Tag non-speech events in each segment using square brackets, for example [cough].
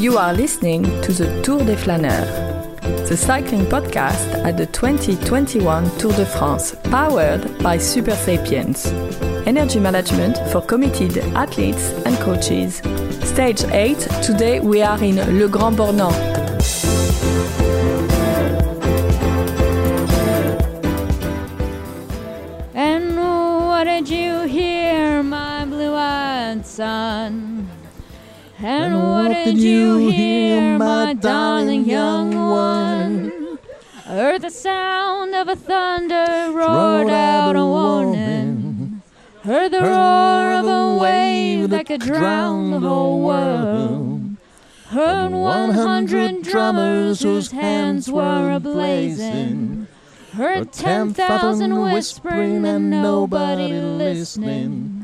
You are listening to the Tour des Flâneurs, the cycling podcast at the 2021 Tour de France, powered by Supersapiens. Energy management for committed athletes and coaches. Stage 8, today we are in Le Grand Bornand. And what did you hear, my blue-eyed son? And, what, did you hear, my darling young one? Heard the sound of a thunder roared out a warning. Heard the roar of a wave that could drown the whole world. Heard one hundred drummers whose hands were ablazing. Heard ten thousand whispering and nobody listening.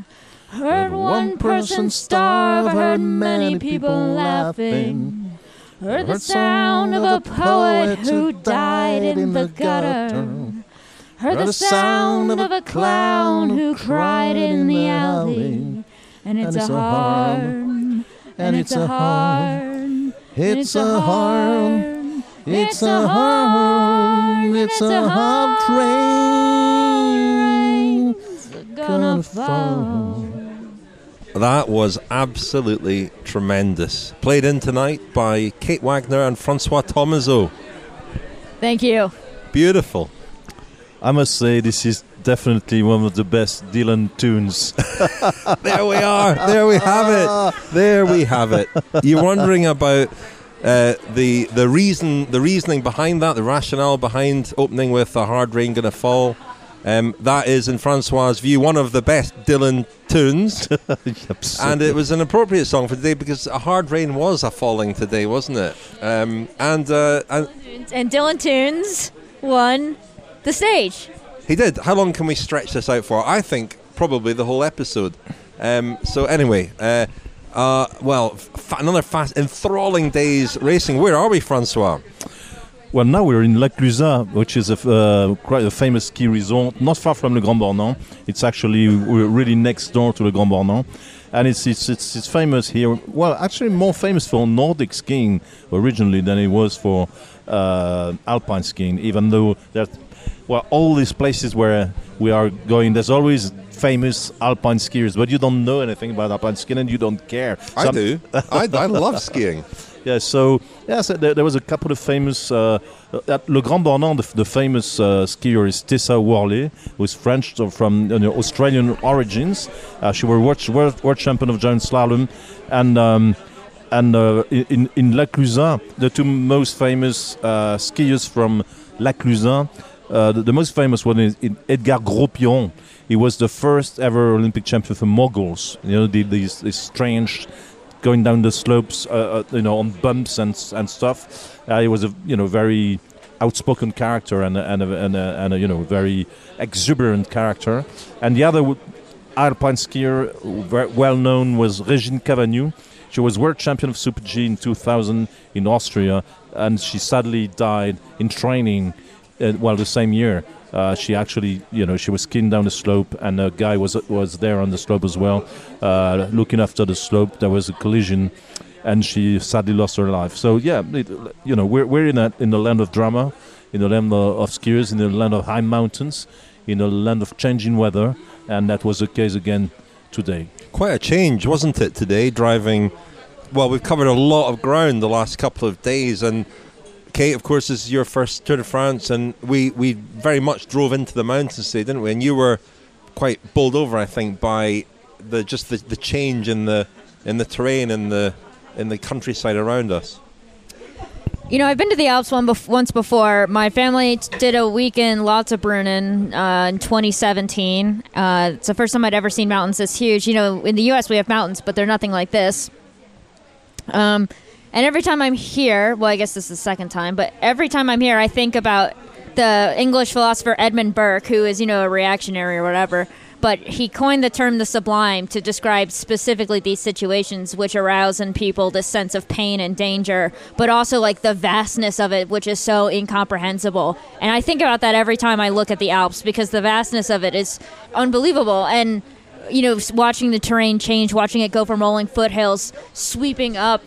Heard one person starve, heard many people laughing. Heard the sound of a poet who died in the gutter. Heard the sound of a clown who cried in the alley. And it's a hard, and it's a hard, It's a hard, it's a hard, it's a hard train gonna fall. That was absolutely tremendous. Played in tonight by Kate Wagner and Francois Thomazeau. Thank you. Beautiful. I must say, this is definitely one of the best Dylan tunes. [laughs] There we are. There we have it. There we have it. You're wondering about uh, the the reason, the reasoning behind that, the rationale behind opening with "A Hard Rain Gonna Fall." Um, that is, in Francois' view, one of the best Dylan tunes, [laughs] and it was an appropriate song for today because "A Hard Rain" was a falling today, wasn't it? Um, and uh, and And Dylan Teuns won the stage. He did. How long can we stretch this out for? I think probably the whole episode. Um, so anyway, uh, uh, well, f- another fast, enthralling days racing. Where are we, Francois? Well, now we're in La Clusaz, which is a, uh, quite a famous ski resort, not far from Le Grand Bornand. It's actually we're really next door to Le Grand Bornand, and it's, it's it's it's famous here. Well, actually, more famous for Nordic skiing originally than it was for uh, alpine skiing. Even though there, well, all these places where we are going, there's always famous alpine skiers, but you don't know anything about alpine skiing and you don't care. I Some- do. [laughs] I, I love skiing. Yeah, so yes, there, there was a couple of famous uh, at Le Grand Bornand. The, the famous uh, skier is Tessa Worley, who's French so from you know, Australian origins. Uh, she was world, world, world champion of giant slalom, and um, and uh, in in La Clusaz, the two most famous uh, skiers from La Clusaz. Uh, the, the most famous one is in Edgar Grospiron. He was the first ever Olympic champion for moguls. You know, the, these, these strange going down the slopes, uh, uh, you know, on bumps and and stuff. Uh, he was a you know very outspoken character and a, and a, and, a, and a you know very exuberant character. And the other alpine skier, well known, was Regine Cavagnoud. She was world champion of Super G in 2000 in Austria, and she sadly died in training. Uh, well, the same year, uh, she actually, you know, she was skiing down the slope, and a guy was was there on the slope as well, uh, looking after the slope. There was a collision, and she sadly lost her life. So yeah, it, you know, we're we're in a, in the land of drama, in the land of, of skiers, in the land of high mountains, in the land of changing weather, and that was the case again today. Quite a change, wasn't it, today? Driving. Well, we've covered a lot of ground the last couple of days, and Kate, of course, this is your first Tour de France, and we, we very much drove into the mountains today, didn't we? And you were quite bowled over, I think, by the just the, the change in the in the terrain in the in the countryside around us. You know, I've been to the Alps one bef- once before. My family t- did a week in Lauterbrunnen uh, in 2017. Uh, it's the first time I'd ever seen mountains this huge. You know, in the U.S. we have mountains, but they're nothing like this. Um, and every time I'm here, well, I guess this is the second time, but every time I'm here, I think about the English philosopher Edmund Burke, who is, you know, a reactionary or whatever. But he coined the term the sublime to describe specifically these situations which arouse in people this sense of pain and danger, but also like the vastness of it, which is so incomprehensible. And I think about that every time I look at the Alps because the vastness of it is unbelievable. And you know, watching the terrain change, watching it go from rolling foothills, sweeping up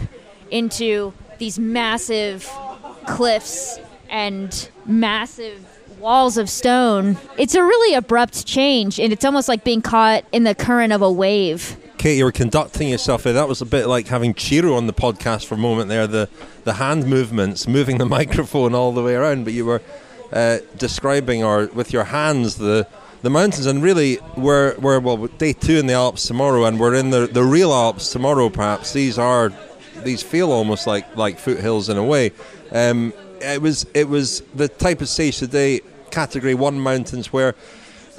into these massive cliffs and massive walls of stone. It's a really abrupt change, and it's almost like being caught in the current of a wave. Kate, you were conducting yourself there. That was a bit like having Chiro on the podcast for a moment there. The the hand movements, moving the [laughs] microphone all the way around, but you were uh, describing or with your hands the the mountains. And really, we're we're well day two in the Alps tomorrow, and we're in the the real Alps tomorrow. Perhaps these are these feel almost like like foothills in a way. Um, it was it was the type of stage today, category one mountains, where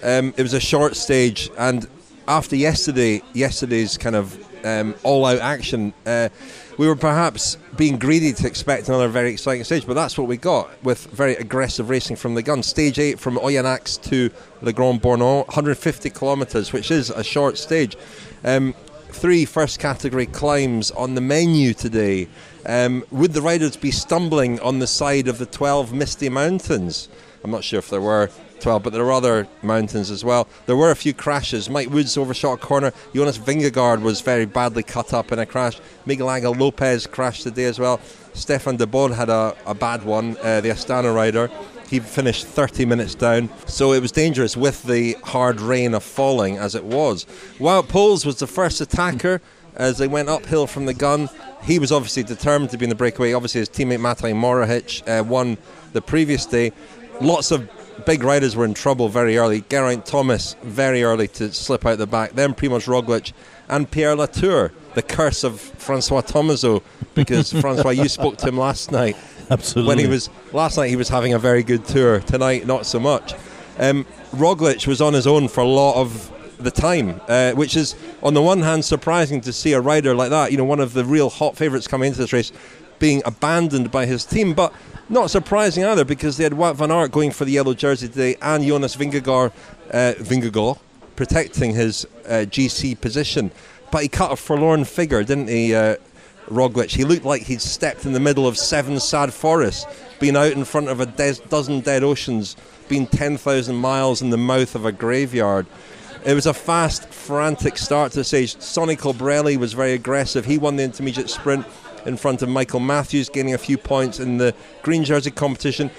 um, it was a short stage, and after yesterday, yesterday's kind of um, all-out action, uh, we were perhaps being greedy to expect another very exciting stage, but that's what we got with very aggressive racing from the gun. Stage eight from Oyonnax to Le Grand Bornand, 150 kilometres, which is a short stage. Um, three first category climbs on the menu today. Um, would the riders be stumbling on the side of the 12 misty mountains? I'm not sure if there were 12, but there were other mountains as well. There were a few crashes. Mike Woods overshot a corner. Jonas Vingegaard was very badly cut up in a crash. Miguel Angel Lopez crashed today as well. Stefan de Bod had a, a bad one, uh, the Astana rider. He finished 30 minutes down, so it was dangerous with the hard rain of falling as it was. Wout Poels was the first attacker as they went uphill from the gun. He was obviously determined to be in the breakaway. Obviously, his teammate Matej Mohoric uh, won the previous day. Lots of big riders were in trouble very early. Geraint Thomas very early to slip out the back. Then Primoz Roglic and Pierre Latour. The curse of Francois Thomazeau, because [laughs] Francois, you spoke to him last night. Absolutely. When he was last night, he was having a very good tour. Tonight, not so much. Um, Roglic was on his own for a lot of the time, uh, which is on the one hand surprising to see a rider like that. You know, one of the real hot favourites coming into this race being abandoned by his team, but not surprising either because they had Wout van Aert going for the yellow jersey today and Jonas Vingegaard, uh, Vingegaard protecting his uh, GC position. But he cut a forlorn figure, didn't he, uh, Roglic? He looked like he'd stepped in the middle of seven sad forests, been out in front of a de- dozen dead oceans, been 10,000 miles in the mouth of a graveyard. It was a fast, frantic start to the stage. Sonny Colbrelli was very aggressive. He won the intermediate sprint in front of Michael Matthews, gaining a few points in the green jersey competition.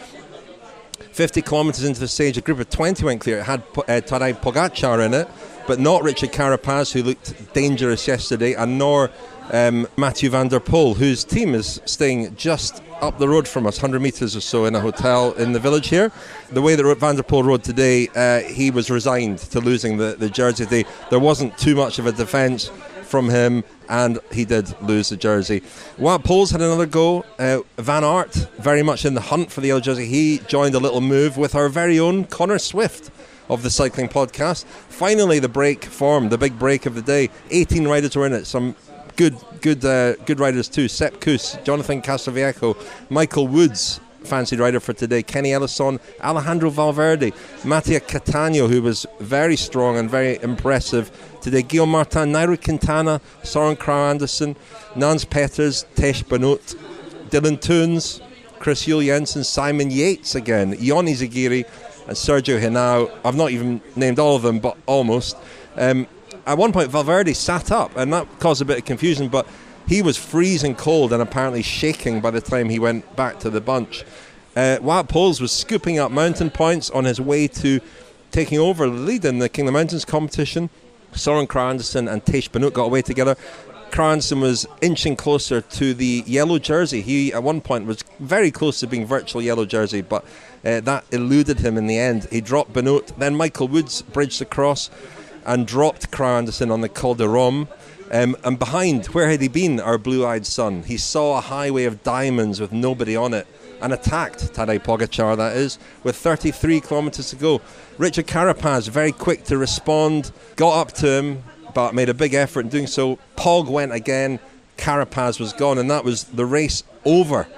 50 kilometres into the stage, a group of 20 went clear. It had uh, Tadej Pogacar in it, but not Richard Carapaz, who looked dangerous yesterday, and nor um, Mathieu van der Poel, whose team is staying just up the road from us, 100 metres or so, in a hotel in the village here. The way that Van der Poel rode today, uh, he was resigned to losing the, the jersey. They, there wasn't too much of a defence from him, and he did lose the jersey. Wout Poels had another go. Uh, Van Aert, very much in the hunt for the yellow jersey, he joined a little move with our very own Connor Swift of the cycling podcast. Finally, the break formed, the big break of the day. 18 riders were in it. Some good, good, uh, good riders too. Sepp Kuss, Jonathan Castroviejo, Michael Woods, fancied rider for today. Kenny Elissonde, Alejandro Valverde, Mattia Cattaneo, who was very strong and very impressive today. Guillaume Martin, Nairo Quintana, Soren Kragh Andersen, Nans Peters, Tiesj Benoot, Dylan Teuns, Chris Juul Jensen, Simon Yates again, Ion Izagirre, and Sergio Henao. I've not even named all of them, but almost. Um, at one point, Valverde sat up, and that caused a bit of confusion, but he was freezing cold and apparently shaking by the time he went back to the bunch. Uh, Poels was scooping up mountain points on his way to taking over the lead in the King of the Mountains competition. Soren Kragh and Tiesj Benoot got away together. Kragh was inching closer to the yellow jersey. He, at one point, was very close to being virtual yellow jersey, but uh, that eluded him in the end. He dropped Benoot. Then Michael Woods bridged across and dropped Kragh Andersen on the Col de Romme. Um, and behind, where had he been, our blue eyed son? He saw a highway of diamonds with nobody on it and attacked Tadej Pogacar, that is, with 33 kilometres to go. Richard Carapaz, very quick to respond, got up to him, but made a big effort in doing so. Pog went again, Carapaz was gone, and that was the race over.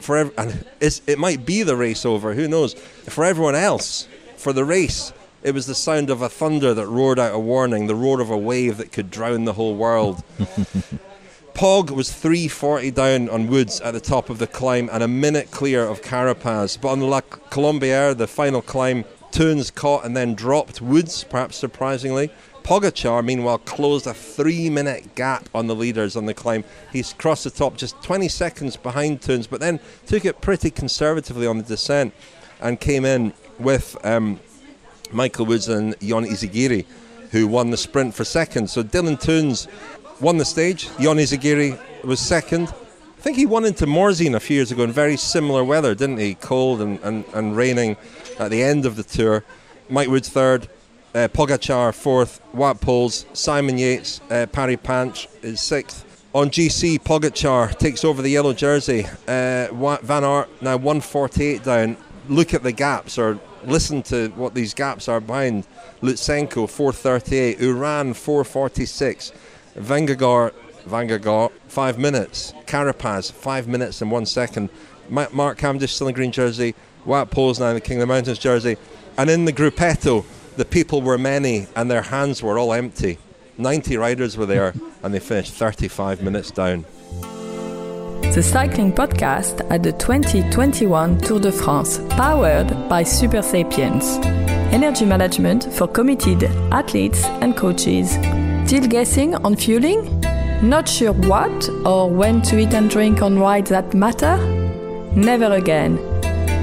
For ev- and it might be the race over, who knows? For everyone else, for the race, it was the sound of a thunder that roared out a warning, the roar of a wave that could drown the whole world. [laughs] Pog was 340 down on Woods at the top of the climb and a minute clear of Carapaz. But on the La Colombière, the final climb, Teuns caught and then dropped Woods, perhaps surprisingly. Pogacar, meanwhile, closed a three minute gap on the leaders on the climb. He's crossed the top just 20 seconds behind Teuns, but then took it pretty conservatively on the descent and came in with um, Michael Woods and Ion Izagirre, who won the sprint for second. So Dylan Teuns won the stage. Ion Izagirre was second. I think he won into Morzine a few years ago in very similar weather, didn't he? Cold and, and, and raining at the end of the tour. Mike Woods third, uh, Pogacar fourth, Wout Poels, Simon Yates, uh, Parry Panch is sixth. On GC, Pogacar takes over the yellow jersey. Uh, Van Aert now 148 down. Look at the gaps or listen to what these gaps are behind. Lutsenko 438, Uran 446, Vingegaard Vingegaard five minutes, Carapaz five minutes and one second. Mark Cavendish still in green jersey, Wout Poels now in the King of the Mountains jersey, and in the gruppetto the people were many and their hands were all empty. 90 riders were there and they finished 35 minutes down. The cycling podcast at the 2021 Tour de France, powered by Supersapiens. Energy management for committed athletes and coaches. Still guessing on fueling? Not sure what or when to eat and drink on rides that matter? Never again.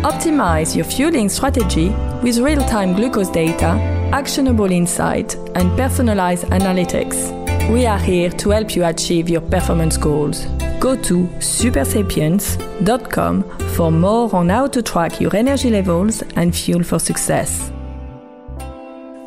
Optimize your fueling strategy with real time glucose data, actionable insight, and personalized analytics. We are here to help you achieve your performance goals. Go to supersapiens.com for more on how to track your energy levels and fuel for success.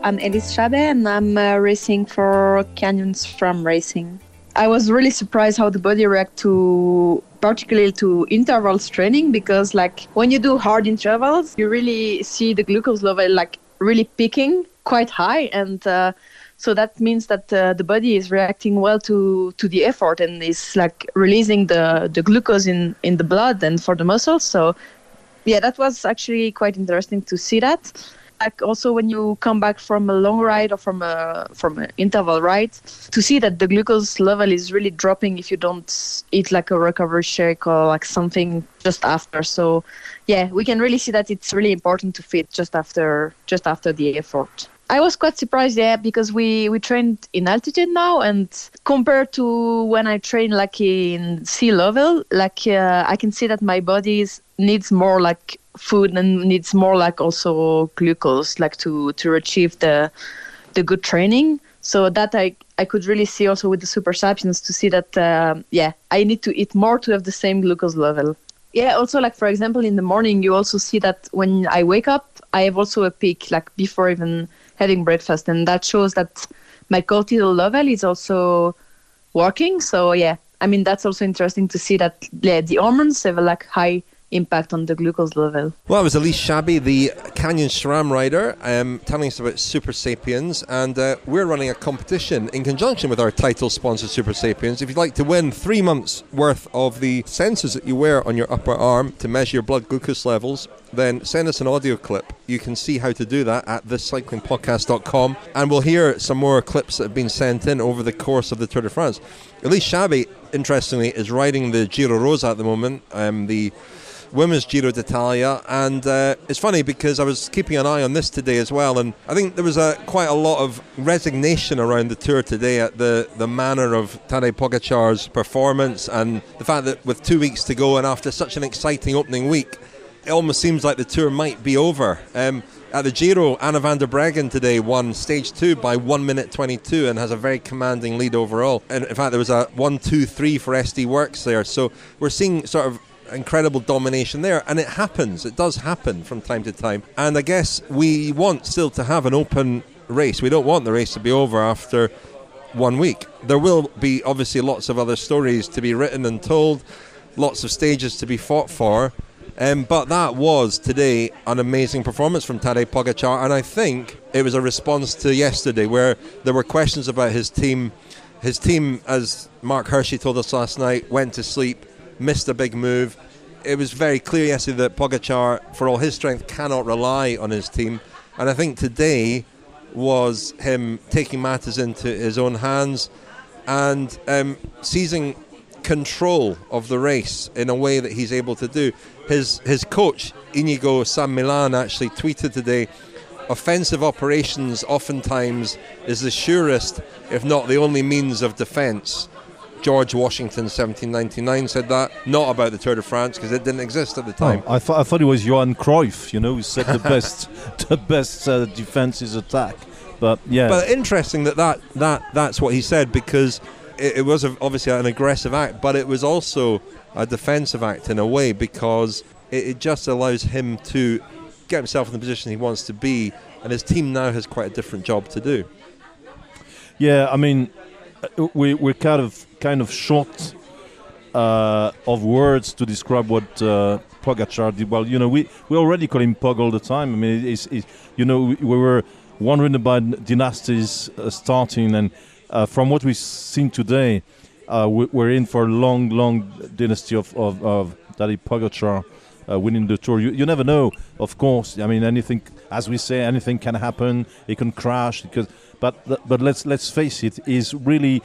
I'm Elise Chabbey and I'm uh, racing for Canyon SRAM Racing. I was really surprised how the body react to particularly to intervals training because like when you do hard intervals you really see the glucose level like really peaking quite high and uh, so that means that uh, the body is reacting well to to the effort and is like releasing the the glucose in in the blood and for the muscles. So yeah that was actually quite interesting to see that. Like also when you come back from a long ride or from a from an interval ride to see that the glucose level is really dropping if you don't eat like a recovery shake or like something just after. So yeah we can really see that it's really important to feed just after just after the effort I was quite surprised, yeah, because we we trained in altitude now, and compared to when I train like in sea level, like uh, I can see that my body needs more like food and needs more like also glucose, like to to achieve the the good training. So that I I could really see also with the supersapiens to see that uh, yeah I need to eat more to have the same glucose level. Yeah, also like for example in the morning you also see that when I wake up I have also a peak like before even having breakfast, and that shows that my cortisol level is also working. So yeah, I mean that's also interesting to see that yeah, the hormones have a like high impact on the glucose level. Well, it was Elise Chabbey, the Canyon SRAM rider, um, telling us about Supersapiens, and uh, we're running a competition in conjunction with our title sponsor, Supersapiens. If you'd like to win three months' worth of the sensors that you wear on your upper arm to measure your blood glucose levels, then send us an audio clip. You can see how to do that at thiscyclingpodcast.com, and we'll hear some more clips that have been sent in over the course of the Tour de France. Elise Chabbey, interestingly, is riding the Giro Rosa at the moment, um, the women's Giro d'Italia, and uh, it's funny because I was keeping an eye on this today as well, and I think there was a quite a lot of resignation around the tour today at the the manner of Tadej Pogacar's performance and the fact that with two weeks to go and after such an exciting opening week, it almost seems like the tour might be over. Um, at the Giro, Anna van der Breggen today won stage two by 1 minute 22 and has a very commanding lead overall. And in fact, there was a 1 2 3 for SD Worx there. So we're seeing sort of incredible domination there, and it happens. It does happen from time to time. And I guess we want still to have an open race. We don't want the race to be over after one week. There will be obviously lots of other stories to be written and told, lots of stages to be fought for. Um, but that was today an amazing performance from Tadej Pogacar, and I think it was a response to yesterday where there were questions about his team. His team, as Mark Hershey told us last night, went to sleep missed a big move. It was very clear yesterday that Pogacar, for all his strength, cannot rely on his team. And I think today was him taking matters into his own hands and um, seizing control of the race in a way that he's able to do. His his coach Inigo San Millan actually tweeted today offensive operations oftentimes is the surest, if not the only means of defence. George Washington, 1799, said that. Not about the Tour de France because it didn't exist at the time. Oh, I, th- I thought it was Johan Cruyff, you know, who said the best [laughs] the best uh, defense is attack. But yeah, But interesting that, that, that that's what he said because it, it was a, obviously an aggressive act, but it was also a defensive act in a way because it, it just allows him to get himself in the position he wants to be, and his team now has quite a different job to do. Yeah, I mean, uh, we we're kind of kind of short uh, of words to describe what uh, Pogacar did. Well, you know, we, we already call him Pog all the time. I mean, it's, it's, you know, we, we were wondering about dynasties uh, starting, and uh, from what we've seen today, uh, we, we're in for a long, long dynasty of of, of Daddy Pogacar. Uh, winning the tour, you, you never know. Of course, I mean anything. As we say, anything can happen. It can crash because but but let's let's face it, is really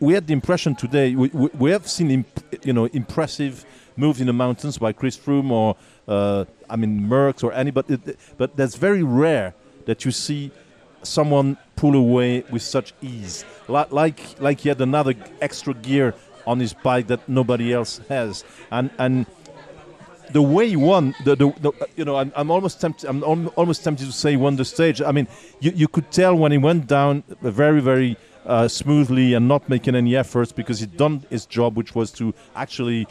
we had the impression today we, we, we have seen imp, you know impressive moves in the mountains by Chris Froome or uh, I mean Merckx or anybody, but that's very rare that you see someone pull away with such ease, like like, like he had another extra gear on his bike that nobody else has, and and the way he won, the, the, the you know, I'm, I'm almost tempted. I'm almost tempted to say he won the stage. I mean, you, you could tell when he went down a very, very uh, smoothly and not making any efforts because he'd done his job, which was to actually,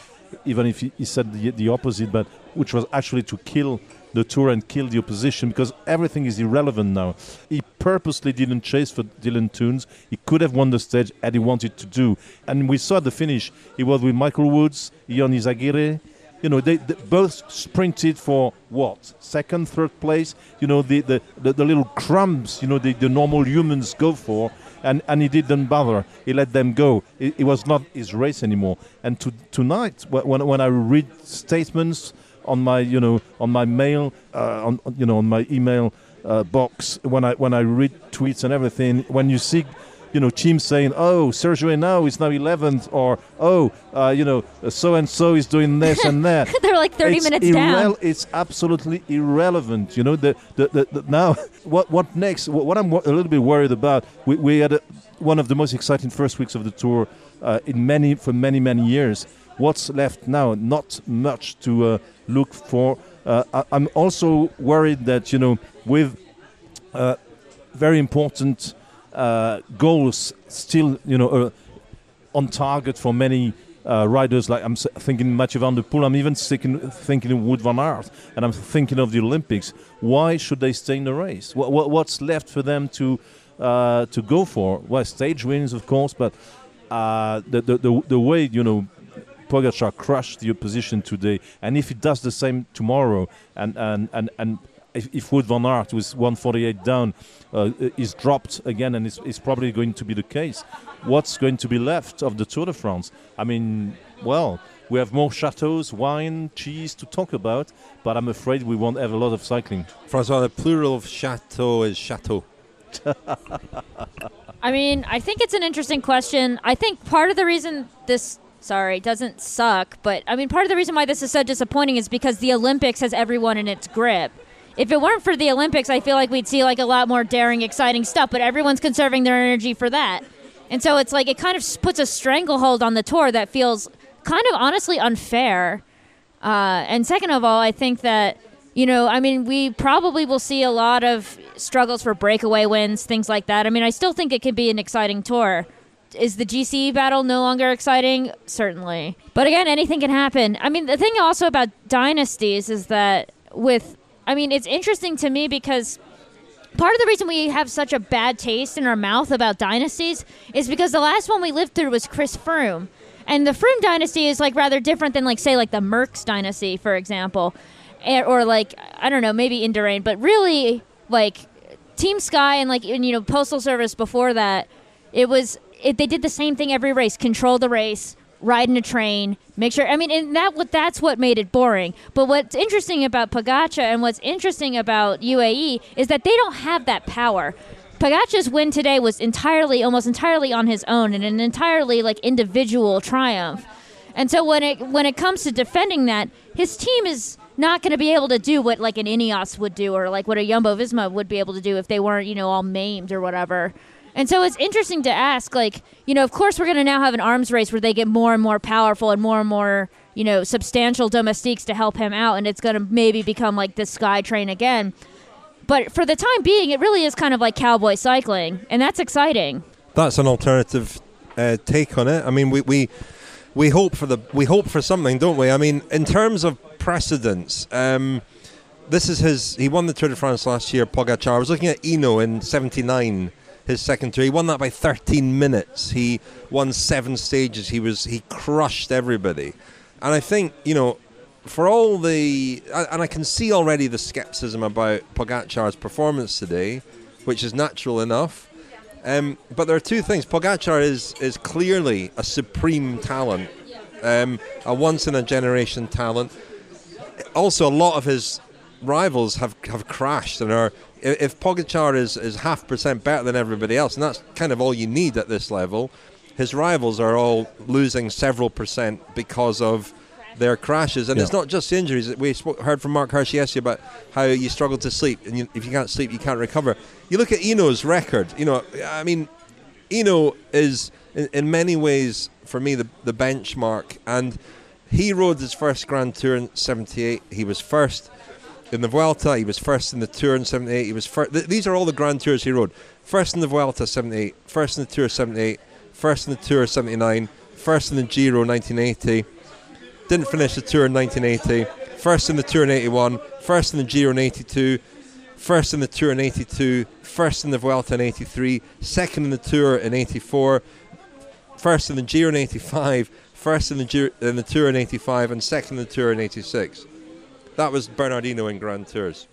even if he, he said the, the opposite, but which was actually to kill the tour and kill the opposition because everything is irrelevant now. He purposely didn't chase for Dylan Teuns. He could have won the stage had he wanted to do. And we saw the finish, he was with Michael Woods, Ion Izagirre, you know, they, they, both sprinted for what second, third place. You know, the the, the, the little crumbs. You know, the, the normal humans go for, and, and he didn't bother. He let them go. It, it was not his race anymore. And to, tonight, when when I read statements on my you know on my mail, uh, on you know on my email uh, box, when I when I read tweets and everything, when you see you know, teams saying, "Oh, Sergio now is now 11th," or "Oh, uh, you know, so and so is doing this and [laughs] that." They're like 30 it's minutes irrele- down. It's absolutely irrelevant. You know, the, the, the, the now [laughs] what what next? What, what I'm a little bit worried about. We, we had a, one of the most exciting first weeks of the tour uh, in many for many many years. What's left now? Not much to uh, look for. Uh, I, I'm also worried that you know with uh, very important uh, goals still, you know, uh, on target for many uh, riders. Like I'm thinking Mathieu van der Poel. I'm even thinking, thinking of Wout van Aert, and I'm thinking of the Olympics. Why should they stay in the race? What, what, what's left for them to uh, to go for? Well, stage wins, of course, but uh, the, the the the way you know. Pogacar crushed the opposition today, and if he does the same tomorrow, and and and, and if, if Wout van Aert with 148 down uh, is dropped again, and it's, it's probably going to be the case, what's going to be left of the Tour de France? I mean, well, we have more chateaus, wine, cheese to talk about, but I'm afraid we won't have a lot of cycling. Francois, the plural of chateau is chateau. I mean, I think it's an interesting question. I think part of the reason this sorry doesn't suck, but I mean, part of the reason why this is so disappointing is because the Olympics has everyone in its grip. If it weren't for the Olympics, I feel like we'd see like a lot more daring, exciting stuff. But everyone's conserving their energy for that, and so it's like it kind of puts a stranglehold on the tour that feels kind of honestly unfair. Uh, and second of all, I think that you know, I mean, we probably will see a lot of struggles for breakaway wins, things like that. I mean, I still think it could be an exciting tour. Is the GC battle no longer exciting? Certainly. But again, anything can happen. I mean, the thing also about dynasties is that with, I mean, it's interesting to me because part of the reason we have such a bad taste in our mouth about dynasties is because the last one we lived through was Chris Froome. And the Froome dynasty is like rather different than like say like the Merckx dynasty, for example. Eh, Or like I don't know, maybe Indurain, but really like Team Sky and like and, you know Postal Service before that, it was it, they did the same thing every race: control the race, ride in a train, make sure. I mean, and that what that's what made it boring. But what's interesting about Pogacar and what's interesting about UAE is that they don't have that power. Pogacar's win today was entirely, almost entirely on his own, and an entirely like individual triumph. And so when it when it comes to defending that, his team is not going to be able to do what like an Ineos would do or like what a Jumbo Visma would be able to do if they weren't, you know, all maimed or whatever. And so it's interesting to ask, like, you know, of course we're going to now have an arms race where they get more and more powerful and more and more, you know, substantial domestiques to help him out, and it's going to maybe become like the Sky Train again. But for the time being, it really is kind of like cowboy cycling, and that's exciting. That's an alternative uh, take on it. I mean, we, we we hope for the we hope for something, don't we? I mean, in terms of precedence, um, this is his. He won the Tour de France last year. Pogacar. I was looking at Hinault in '79, his second tour. He won that by 13 minutes. He won seven stages. He was he crushed everybody, and I think you know. For all the, and I can see already the skepticism about Pogacar's performance today, which is natural enough. Um, but there are two things. Pogacar is is clearly a supreme talent, um, a once in a generation talent. Also, a lot of his rivals have, have crashed and are. If if Pogacar is, is half percent better than everybody else, and that's kind of all you need at this level, his rivals are all losing several percent because of their crashes. And it's not just injuries. We spoke, heard from Mark Hershey yesterday about how you struggle to sleep, and you, if you can't sleep, you can't recover. You look at Hinault's record. You know, I mean, Hinault is in, in many ways for me the the benchmark, and he rode his first Grand Tour in '78. He was first in the Vuelta. He was first in the Tour in '78. He was first. Th- these are all the Grand Tours he rode. First in the Vuelta '78. First in the Tour '78. First in the Tour '79. First in the Giro 1980. Didn't finish the Tour in 1980. First in the Tour in 81. First in the Giro in 82. First in the Tour in 82. First in the Vuelta in 83. Second in the Tour in 84. First in the Giro in 85. First in the, Giro, in the Tour in 85. And second in the Tour in 86. That was Bernard Hinault in Grand Tours.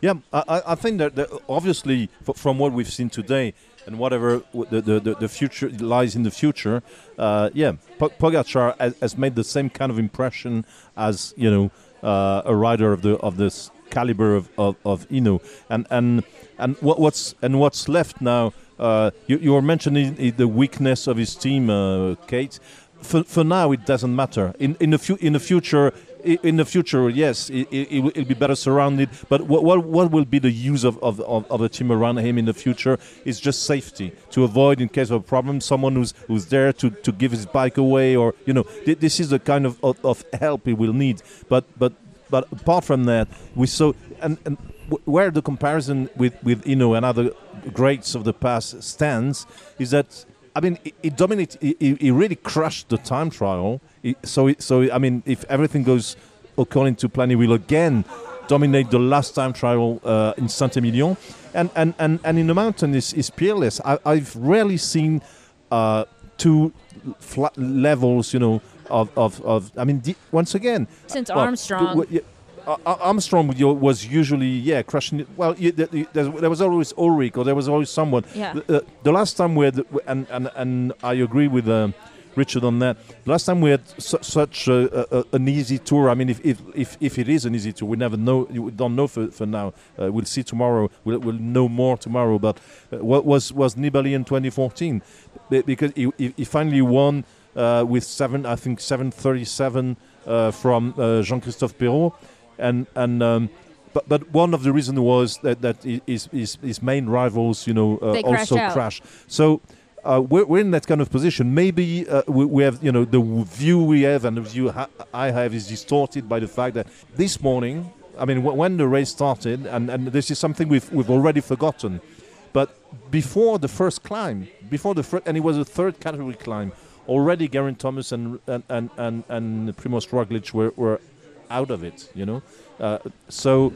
Yeah, I, I- think that, that obviously from what we've seen today and whatever the, the, the, future lies in the future, uh, yeah, Pogacar has, made the same kind of impression as you know uh, a rider of the of this caliber of of, of Hinault, and and and what, what's and what's left now. Uh, you, you were mentioning the weakness of his team, uh, Kate. For, for now, it doesn't matter. In in the fu- in the future, in the future, yes, it, it, will be better surrounded. But what, what what will be the use of, of, of, a team around him in the future is just safety to avoid, in case of a problem, someone who's who's there to, to give his bike away, or you know, th- this is the kind of, of, of help he will need. But but but apart from that, we saw and, and where the comparison with with Hinault and other greats of the past stands is that I mean he, he dominated. He, really crushed the time trial. So so I mean if everything goes according to plan, he will again dominate the last time trial uh, in Saint Emilion, and and and and in the mountain is is peerless. I, I've rarely seen. Uh, two fla- levels, you know, of, of, of I mean, the, once again, Since well, Armstrong. w- w- yeah, Ar- Ar- Armstrong was- was usually yeah crushing it. Well, you, th- th- there was always Ullrich or there was always someone. Yeah. The, the last time we had, and and and I agree with um, Richard on that. The last time we had su- such a, a, an easy tour. I mean, if, if if if it is an easy tour, we never know. We don't know for, for now. Uh, we'll see tomorrow. We'll, we'll know more tomorrow. But uh, what was was Nibali in 2014? Be- Because he, he, he finally won uh, with seven, I think 737 uh, from uh, Jean-Christophe Péraud, and and. Um, but, but one of the reasons was that, that his, his, his main rivals, you know, uh, also out. crashed. So uh, we're, we're in that kind of position. Maybe uh, we, we have, you know, the view we have and the view ha- I have is distorted by the fact that this morning, I mean, w- when the race started, and, and this is something we've, we've already forgotten, but before the first climb, before the first, and it was a third category climb, already Geraint Thomas and and and and, and Primoz Roglic were, were out of it, you know. Uh, so,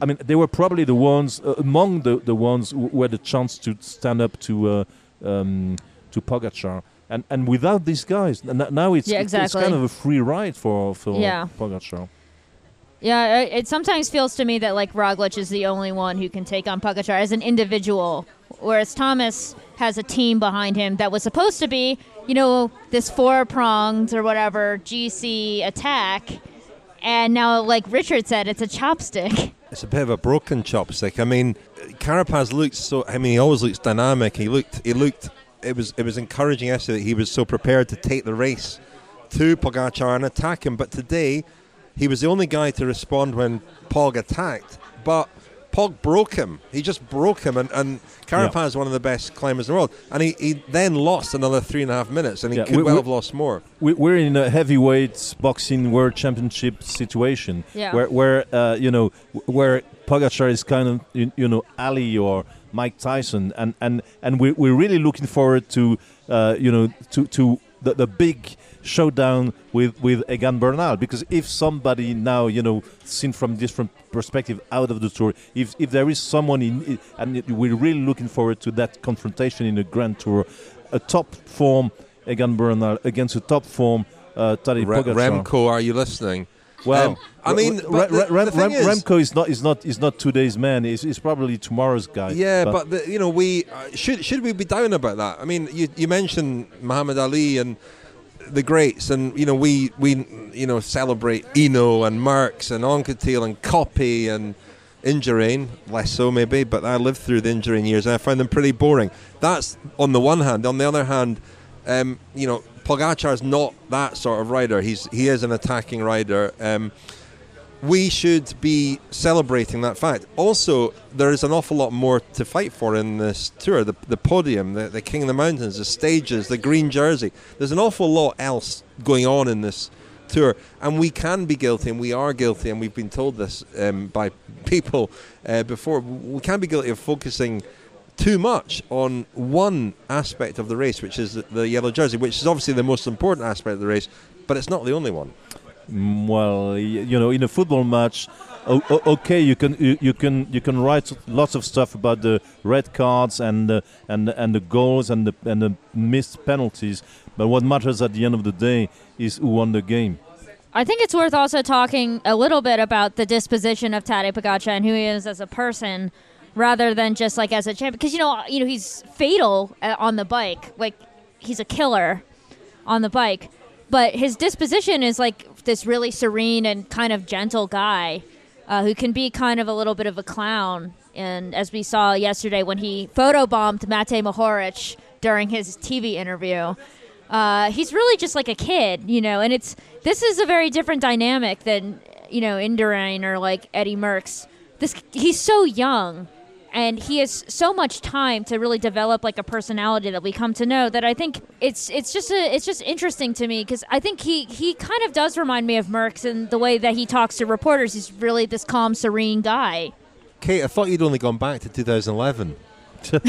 I mean, they were probably the ones uh, among the, the ones who, had a chance to stand up to uh, um, to Pogacar. And and without these guys, n- now it's Yeah, it's- it's kind of a free ride for for Yeah. Pogacar. Yeah, it it sometimes feels to me that like Roglic is the only one who can take on Pogacar as an individual, whereas Thomas has a team behind him that was supposed to be, you know, this four pronged or whatever GC attack, and now, like Richard said, it's a chopstick. [laughs] It's a bit of a broken chopstick. I mean, Carapaz looks so. I mean, he always looks dynamic. He looked. He looked. It was. It was encouraging yesterday that he was so prepared to take the race to Pogacar and attack him. But today, He was the only guy to respond when Pog attacked, but Pog broke him. He just broke him, and, and Carapaz Yeah. is one of the best climbers in the world. And he, he then lost another three and a half minutes, and he Yeah, could we- well we- have lost more. we, we're in a heavyweight boxing world championship situation Yeah. where, where uh, you know where Pogacar is kind of you, you know Ali or Mike Tyson and and and we, we're really looking forward to uh, you know to to the, the big showdown with with Egan Bernal because if somebody now you know seen from different perspective out of the tour if if there is someone in and we're really looking forward to that confrontation in the Grand Tour a top form Egan Bernal against a top form uh, Tadej Pogacar. Remco, are you listening? Well, Um, I mean, Re- but the- Rem- the Rem- is- Remco is not is not is not today's man. He's, he's probably tomorrow's guy. Yeah, but, the, you know, we uh, should should we be down about that? I mean, you you mentioned Muhammad Ali and the greats, and you know, we we you know celebrate Hinault and Merckx and Anquetil and Coppi and Indurain, less so maybe, but I lived through the Indurain years and I found them pretty boring. That's on the one hand. On the other hand, um, you know, Pogacar's not that sort of rider. He's he is an attacking rider. Um, we should be celebrating that fact. Also, there is an awful lot more to fight for in this tour the, the podium, the, the King of the Mountains, the stages, the green jersey. There's an awful lot else going on in this tour, and we can be guilty, and we are guilty, and we've been told this um, by [laughs] people uh, before. We can be guilty of focusing too much on one aspect of the race, which is the, the yellow jersey, which is obviously the most important aspect of the race, but it's not the only one. Well, you know, in a football match, okay, you can you, you can you can write lots of stuff about the red cards and the, and the- and the goals and the and the missed penalties, but what matters at the end of the day is who won the game. I think it's worth also talking a little bit about the disposition of Tadej Pogacar and who he is as a person, rather than just like as a champion. Because you know, you know, he's fatal uh, on the bike. Like he's a killer on the bike, but his disposition is like this really serene and kind of gentle guy uh, who can be kind of a little bit of a clown. And as we saw yesterday when he photobombed Mate Mohoric during his TV interview, uh, he's really just like a kid, you know. And it's this is a very different dynamic than you know Indurain or like Eddie Merckx. This he's so young, and he has so much time to really develop like a personality that we come to know. That I think it's it's just a, it's just interesting to me because I think he he kind of does remind me of Merckx in the way that he talks to reporters. He's really this calm, serene guy. Kate, I thought you'd only gone back to 2011. [laughs]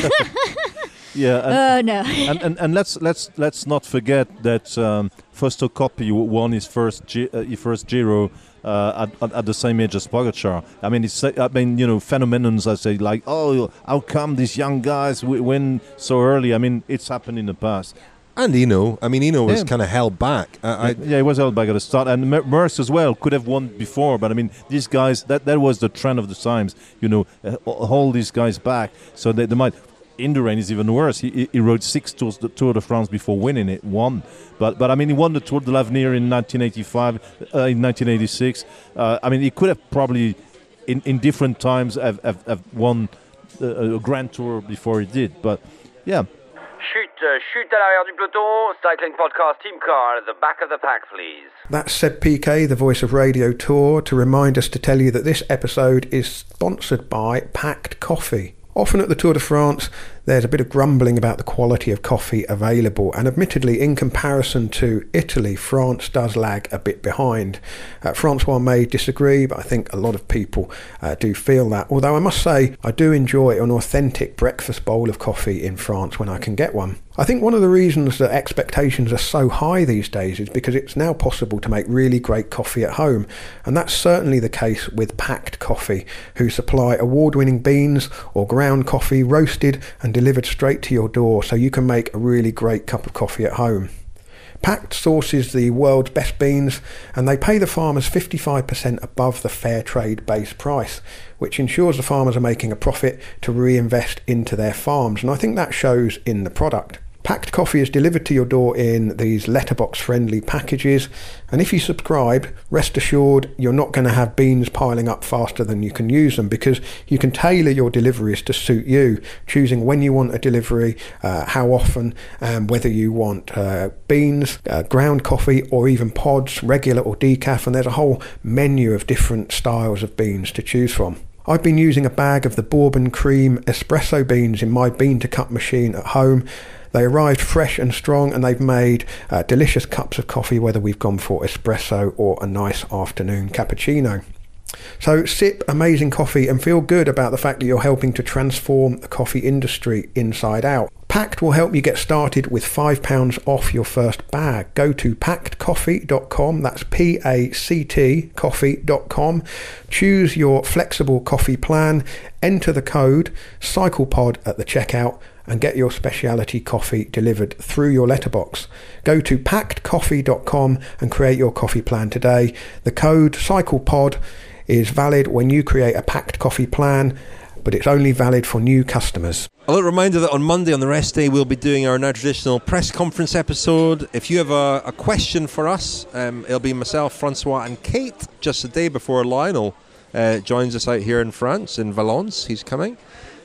Yeah, and, Oh no. and, and, and let's let's let's not forget that um, Fausto Coppi won his first Gi- uh, his first Giro uh, at, at, the same age as Pogacar. I mean, it's I mean you know phenomenons I say like oh how come these young guys wi- win so early? I mean it's happened in the past. And Hinault. I mean, Hinault was Yeah. kind of held back. I, I, yeah, he was held back at the start, and Mer- Merckx as well could have won before. But I mean, these guys that that was the trend of the times. You know, uh, hold these guys back so they, they might. Indurain is even worse. He, he- he rode six tours the Tour de France before winning it. Won, but but I mean, he won the Tour de l'Avenir in 1985, uh, in 1986. Uh, I mean, he could have probably, in, in different times, have, have, have won uh, a Grand Tour before he did. But yeah, Chute, euh, chute à l'arrière du peloton. Cycling podcast team car at the back of the pack, please. That's Seb Piquet, the voice of Radio Tour, to remind us to tell you that this episode is sponsored by Pact Coffee. Often at the Tour de France, there's a bit of grumbling about the quality of coffee available, and admittedly, in comparison to Italy, France does lag a bit behind. Uh, Francois may disagree, but I think a lot of people uh, do feel that. Although I must say, I do enjoy an authentic breakfast bowl of coffee in France when I can get one. I think one of the reasons that expectations are so high these days is because it's now possible to make really great coffee at home, and that's certainly the case with Pact Coffee, who supply award winning beans or ground coffee roasted and delivered straight to your door so you can make a really great cup of coffee at home. Pact sources the world's best beans and they pay the farmers 55% above the fair trade base price, which ensures the farmers are making a profit to reinvest into their farms. And I think that shows in the product. Pact coffee is delivered to your door in these letterbox friendly packages, and if you subscribe, rest assured you're not going to have beans piling up faster than you can use them because you can tailor your deliveries to suit you, choosing when you want a delivery, uh, how often, and whether you want uh, beans, uh, ground coffee, or even pods, regular or decaf, and there's a whole menu of different styles of beans to choose from. I've been using a bag of the bourbon cream espresso beans in my bean to cup machine at home. They arrived fresh and strong, and they've made uh, delicious cups of coffee, whether we've gone for espresso or a nice afternoon cappuccino. So sip amazing coffee and feel good about the fact that you're helping to transform the coffee industry inside out. Pact will help you get started with £5 off your first bag. Go to pactcoffee.com, that's P A C T coffee.com. Choose your flexible coffee plan, enter the code CyclePod at the checkout and get your specialty coffee delivered through your letterbox. Go to pactcoffee.com and create your coffee plan today. The code CyclePod is valid when you create a Pact coffee plan, but it's only valid for new customers. A little reminder that on Monday, on the rest day, we'll be doing our now traditional press conference episode. If you have a, a question for us, um, it'll be myself, Francois, and Kate just the day before Lionel uh, joins us out here in France, in Valence. He's coming.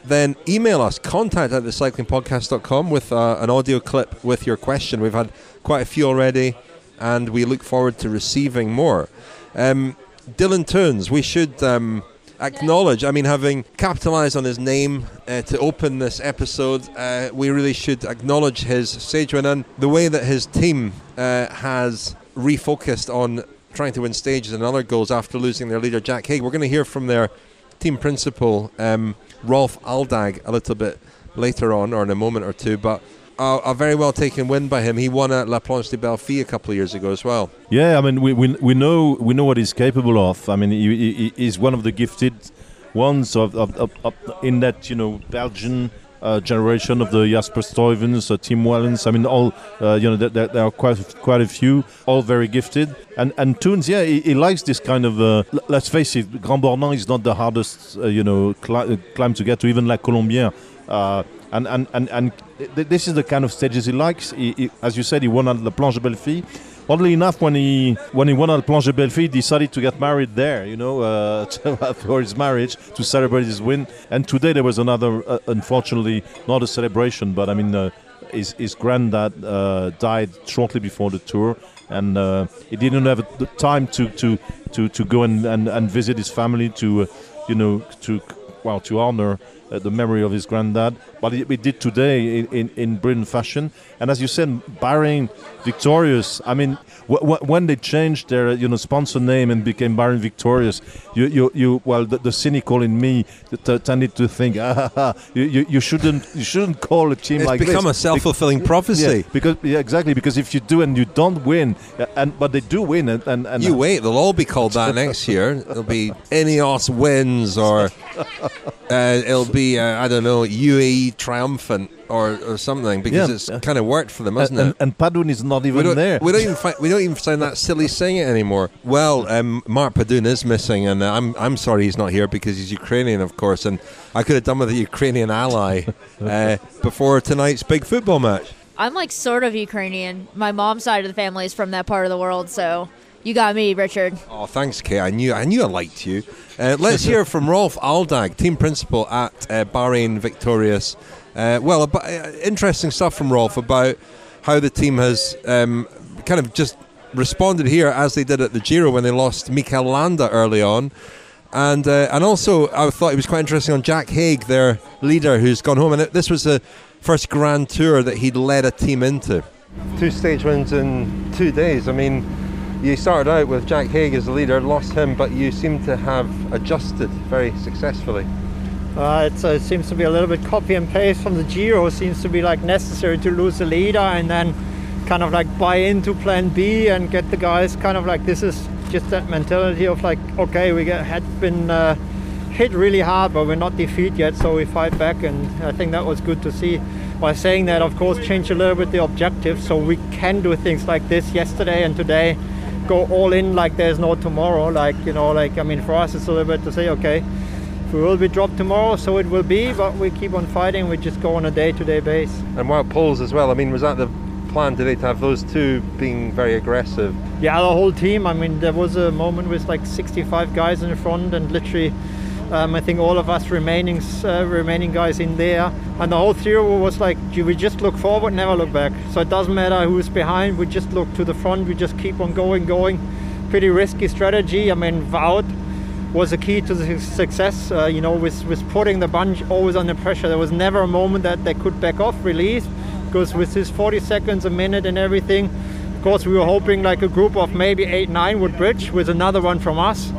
Then email us, contact at thecyclingpodcast.com with uh, an audio clip with your question. We've had quite a few already, and we look forward to receiving more. Um, Dylan Teuns, we should um, acknowledge, I mean, having capitalized on his name uh, to open this episode, uh, we really should acknowledge his stage win and the way that his team uh, has refocused on trying to win stages and other goals after losing their leader, Jack Haig. We're going to hear from their team principal, um, Rolf Aldag, a little bit later on or in a moment or two, but a, a very well taken win by him. He won at La Planche des Belles Filles a couple of years ago as well. Yeah, I mean, we, we, we know we know what he's capable of. I mean, he, he, he's one of the gifted ones of, of, of, of in that you know Belgian uh, generation of the Jasper Stuyvens, uh, Tim Wellens. I mean, all uh, you know, there, there, are quite quite a few, all very gifted. And and Teuns, yeah, he, he likes this kind of. Uh, let's face it, Grand Bornand is not the hardest, uh, you know, cli- uh, climb to get to, even like Colombière. and and and and th- this is the kind of stages he likes. He, he, as you said, he won at La Planche Belles Filles. Oddly enough, when he when he won at Planche des Belles Filles, he decided to get married there. You know, uh, [laughs] for his marriage to celebrate his win. And today there was another, uh, unfortunately, not a celebration, but I mean, uh, his his granddad uh, died shortly before the tour, and uh, he didn't have the time to to to, to go and, and, and visit his family to, uh, you know, to well to honor uh, the memory of his granddad. But we did today in, in, in Britain fashion. And as you said, Bahrain victorious. I mean, when they changed their you know sponsor name and became Bahrain victorious, you you, you well the, the cynical in me t- tended to think, [laughs] ah, you, you, you shouldn't you shouldn't call a team like this. it's like become this. a self fulfilling prophecy. Yeah, because yeah, exactly because if you do and you don't win, uh, and but they do win, and, and, and you wait, they'll all be called that [laughs] next year. It'll be Ineos wins, or [laughs] uh, it'll be uh, I don't know UAE triumphant or, or something because Yeah. it's kind of worked for them, hasn't and, it? and Padun is not we even don't, there. we don't even fi- we don't even sound that silly saying it anymore. Well, um, Mark Padun is missing, and uh, I'm I'm sorry he's not here because he's Ukrainian, of course, and I could have done with a Ukrainian ally [laughs] uh, before tonight's big football match. I'm like sort of Ukrainian. My mom's side of the family is from that part of the world, so you got me, Richard. Oh, thanks, Kay. I knew I knew I liked you. Uh, let's hear from Rolf Aldag, team principal at uh, Bahrain Victorious. Uh, well, about, uh, interesting stuff from Rolf about how the team has um, kind of just responded here as they did at the Giro when they lost Mikel Landa early on. And uh, and also, I thought it was quite interesting on Jack Haig, their leader, who's gone home. And it, this was the first Grand Tour that he'd led a team into. Two stage wins in two days. I mean, you started out with Jack Haig as the leader, lost him, but you seem to have adjusted very successfully. Uh, uh, it seems to be a little bit copy and paste from the Giro. Seems to be like necessary to lose the leader and then kind of like buy into Plan B and get the guys kind of like this is just that mentality of like okay we get, had been uh, hit really hard but we're not defeated yet so we fight back and I think that was good to see. By saying that, of course, change a little bit the objective so we can do things like this yesterday and today go all in like there's no tomorrow like you know like i mean for us it's a little bit to say okay we will be dropped tomorrow, so it will be, but we keep on fighting. We just go on a day-to-day base. And Wout Poels as well. I mean, was that the plan today to have those two being very aggressive? Yeah, the whole team. I mean, there was a moment with like 65 guys in the front, and literally, um, I think all of us remaining uh, remaining guys in there, and the whole theory was like, we just look forward, never look back. So it doesn't matter who's behind. We just look to the front. We just keep on going, going. Pretty risky strategy. I mean, Wout was a key to the success. Uh, you know, with with putting the bunch always under pressure. There was never a moment that they could back off, release because with his 40 seconds a minute and everything, of course we were hoping like a group of maybe eight, nine would bridge with another one from us.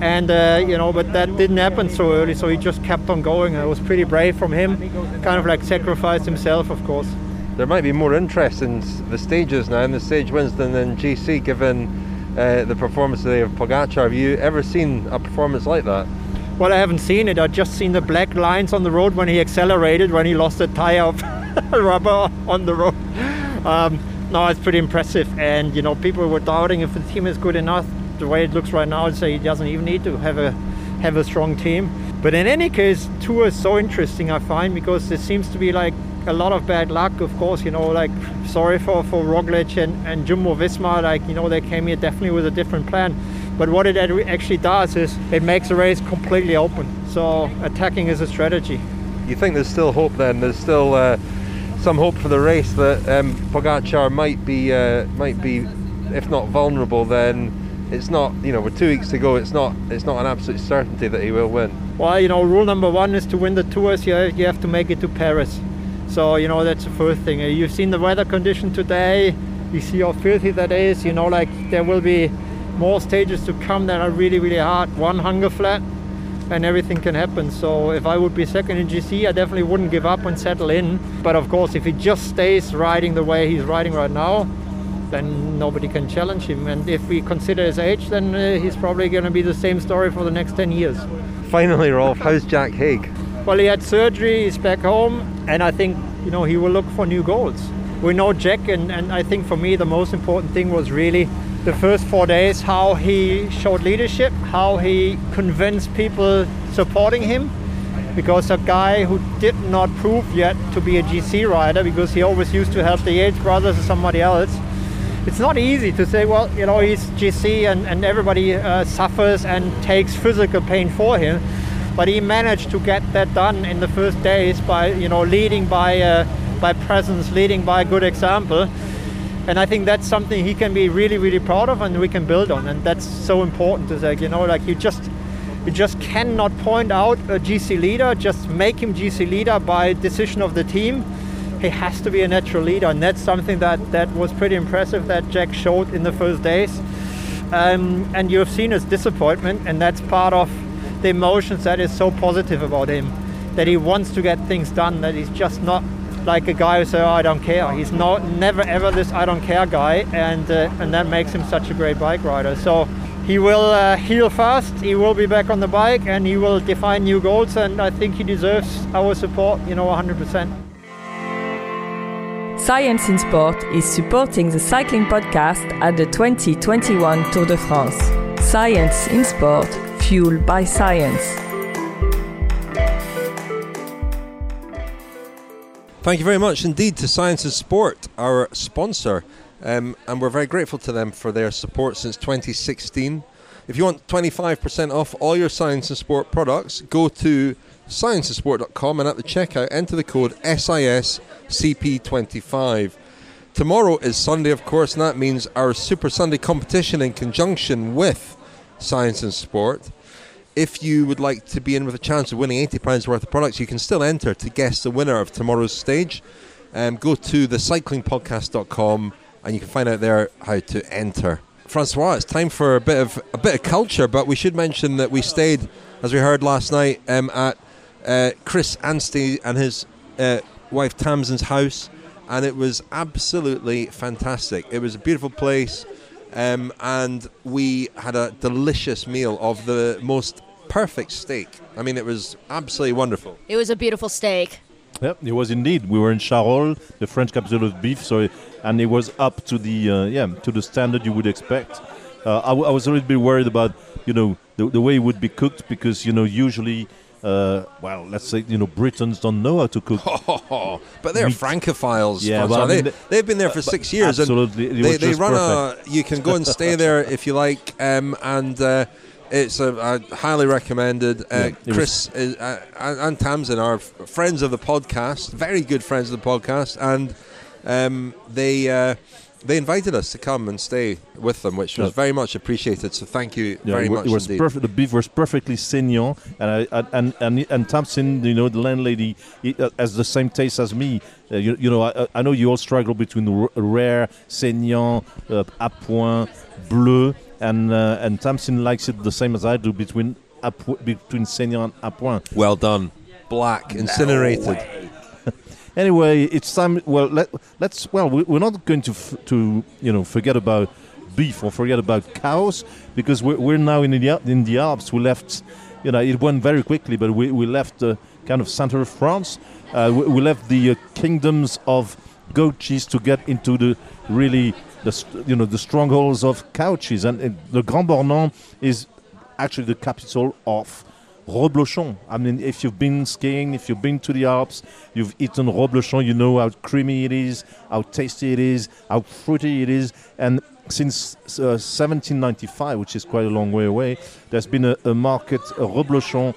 And uh, you know, but that didn't happen so early, so he just kept on going. It was pretty brave from him, kind of like sacrificed himself, of course. There might be more interest in the stages now, in the stage wins than in GC, given uh, the performance today of Pogacar. Have you ever seen a performance like that? Well, I haven't seen it. I've just seen the black lines on the road when he accelerated, when he lost the tire of [laughs] rubber on the road. Um, no, it's pretty impressive. And you know, people were doubting if the team is good enough. The way it looks right now, I'd say he doesn't even need to have a have a strong team. But in any case, tour is so interesting. I find because it seems to be like a lot of bad luck. Of course, you know, like sorry for for Roglic and and Jumbo Visma. Like you know, they came here definitely with a different plan. But what it actually does is it makes the race completely open. So attacking is a strategy. You think there's still hope then? There's still uh, some hope for the race that um, Pogacar might be uh, might be, if not vulnerable, then it's not. You know, with two weeks to go, it's not it's not an absolute certainty that he will win. Well, you know, rule number one is to win the tours. You you have to make it to Paris. So you know that's the first thing. You've seen the weather condition today. You see how filthy that is. You know, like there will be more stages to come that are really really hard. One hunger flat and everything can happen. So if I would be second in GC, I definitely wouldn't give up and settle in. But of course, if he just stays riding the way he's riding right now, then nobody can challenge him. And if we consider his age, then uh, he's probably going to be the same story for the next 10 years. Finally, Rolf, how's Jack Haig? Well, he had surgery, he's back home, and I think, you know, he will look for new goals. We know Jack, and, and I think for me, the most important thing was really the first four days how he showed leadership, how he convinced people supporting him. Because a guy who did not prove yet to be a GC rider, because he always used to help the Yates brothers or somebody else, it's not easy to say, well, you know, he's GC and, and everybody uh, suffers and takes physical pain for him. But he managed to get that done in the first days by, you know, leading by, uh, by presence, leading by a good example and I think that's something he can be really, really proud of, and we can build on. And that's so important to say, you know, like you just you just cannot point out a GC leader, just make him GC leader by decision of the team. He has to be a natural leader, and that's something that that was pretty impressive that Jack showed in the first days. Um, and you have seen his disappointment, and that's part of the emotions that is so positive about him. That he wants to get things done, that he's just not like a guy who says, oh, I don't care. He's not never ever this I don't care guy, and uh, and that makes him such a great bike rider. So he will uh, heal fast. He will be back on the bike, and he will define new goals. And I think he deserves our support. You know, 100%. Science in Sport is supporting the cycling podcast at the 2021 Tour de France. Science in Sport, fueled by science. Thank you very much indeed to Science in Sport, our sponsor, um, and we're very grateful to them for their support since 2016. If you want 25% off all your Science in Sport products, go to scienceinsport.com and at the checkout enter the code SISCP25. Tomorrow is Sunday, of course, and that means our Super Sunday competition in conjunction with Science in Sport. If you would like to be in with a chance of winning £80 worth of products, you can still enter to guess the winner of tomorrow's stage. Um, go to thecyclingpodcast.com and you can find out there how to enter. Francois, it's time for a bit of a bit of culture, but we should mention that we stayed, as we heard last night, um, at uh, Chris Anstey and his uh, wife Tamsin's house, and it was absolutely fantastic. It was a beautiful place. Um, and we had a delicious meal of the most perfect steak. I mean, it was absolutely wonderful. It was a beautiful steak. Yep, it was indeed. We were in Charolles, the French capital of beef, so and it was up to the uh, yeah to the standard you would expect. Uh, I, w- I was a little bit worried about you know the, the way it would be cooked because you know usually uh, well, let's say you know Britons don't know how to cook. [laughs] but they're Meat. francophiles. Yeah, well, I they, mean, the- they've been there for six years. absolutely, it they, they run a. You can go and [laughs] stay there if you like, um, and uh, it's a, highly recommended. Uh, Yeah, Chris is, uh, and and Tamsin are friends of the podcast, very good friends of the podcast, and um, they. Uh, they invited us to come and stay with them, which was Yeah. very much appreciated. So thank you Yeah, very it, much it was indeed. perfect. The beef was perfectly saignant, and I, I- and and and Tamsin, you know, the landlady he, uh, has the same taste as me. Uh, you, you know, I, I know you all struggle between r- rare, saignant, uh, à point, bleu, and uh, and Tamsin likes it the same as I do between à po- between saignant and à point. Well done, black, incinerated. Anyway, it's time. Well, let, let's. Well, we, we're not going to f- to you know forget about beef or forget about cows because we're, we're now in the in the Alps. We left. You know, it went very quickly, but we, we left the kind of center of France. Uh, we, we left the uh, kingdoms of goat cheese to get into the really the you know the strongholds of cow cheese, and, and the Grand Bornand is actually the capital of Reblochon. I mean, if you've been skiing, if you've been to the Alps, you've eaten Reblochon, you know how creamy it is, how tasty it is, how fruity it is. And since uh, 1795, which is quite a long way away, there's been a, a market, a Reblochon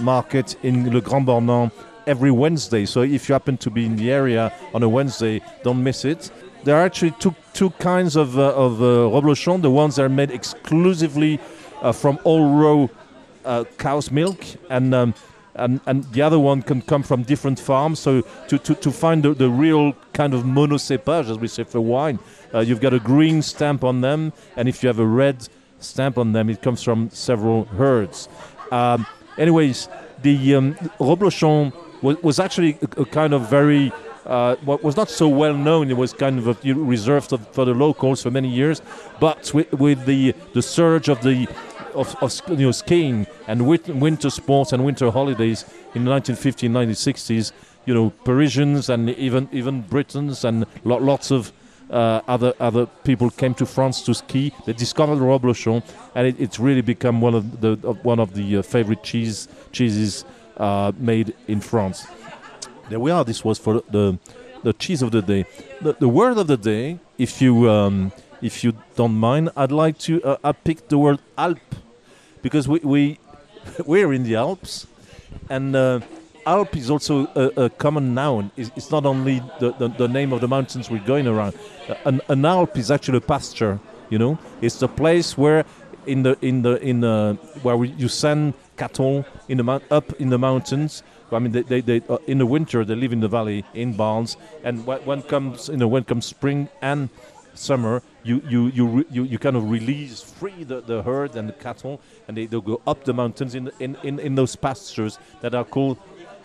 market in Le Grand Bornand every Wednesday. So if you happen to be in the area on a Wednesday, don't miss it. There are actually two, two kinds of, uh, of uh, Reblochon. The ones that are made exclusively uh, from all row uh, cow's milk, and, um, and and the other one can come from different farms. So to, to, to find the, the real kind of monocepage, as we say for wine, uh, you've got a green stamp on them, and if you have a red stamp on them, it comes from several herds. Um, anyways, the um, Reblochon was, was actually a, a kind of very uh, what was not so well known. It was kind of a, reserved for the locals for many years. But with, with the the surge of the of, of you know, skiing and winter sports and winter holidays in the 1950s, 1960s, you know, Parisians and even even Britons and lo- lots of uh, other other people came to France to ski. They discovered Reblochon, and it, it's really become one of the one of the uh, favorite cheese cheeses uh, made in France. There we are. This was for the the cheese of the day. The, the word of the day, if you um, if you don't mind, I'd like to uh, I picked the word Alp because we we [laughs] we're in the Alps, and uh, Alp is also a, a common noun. It's, it's not only the, the, the name of the mountains we're going around. Uh, an, an Alp is actually a pasture. You know, it's the place where in the in the in the where we, you send cattle in the up in the mountains. I mean, they, they, they uh, in the winter they live in the valley in barns, and when comes you know when comes spring and summer, you you you you, you kind of release free the, the herd and the cattle, and they, they go up the mountains in, in, in, in those pastures that are called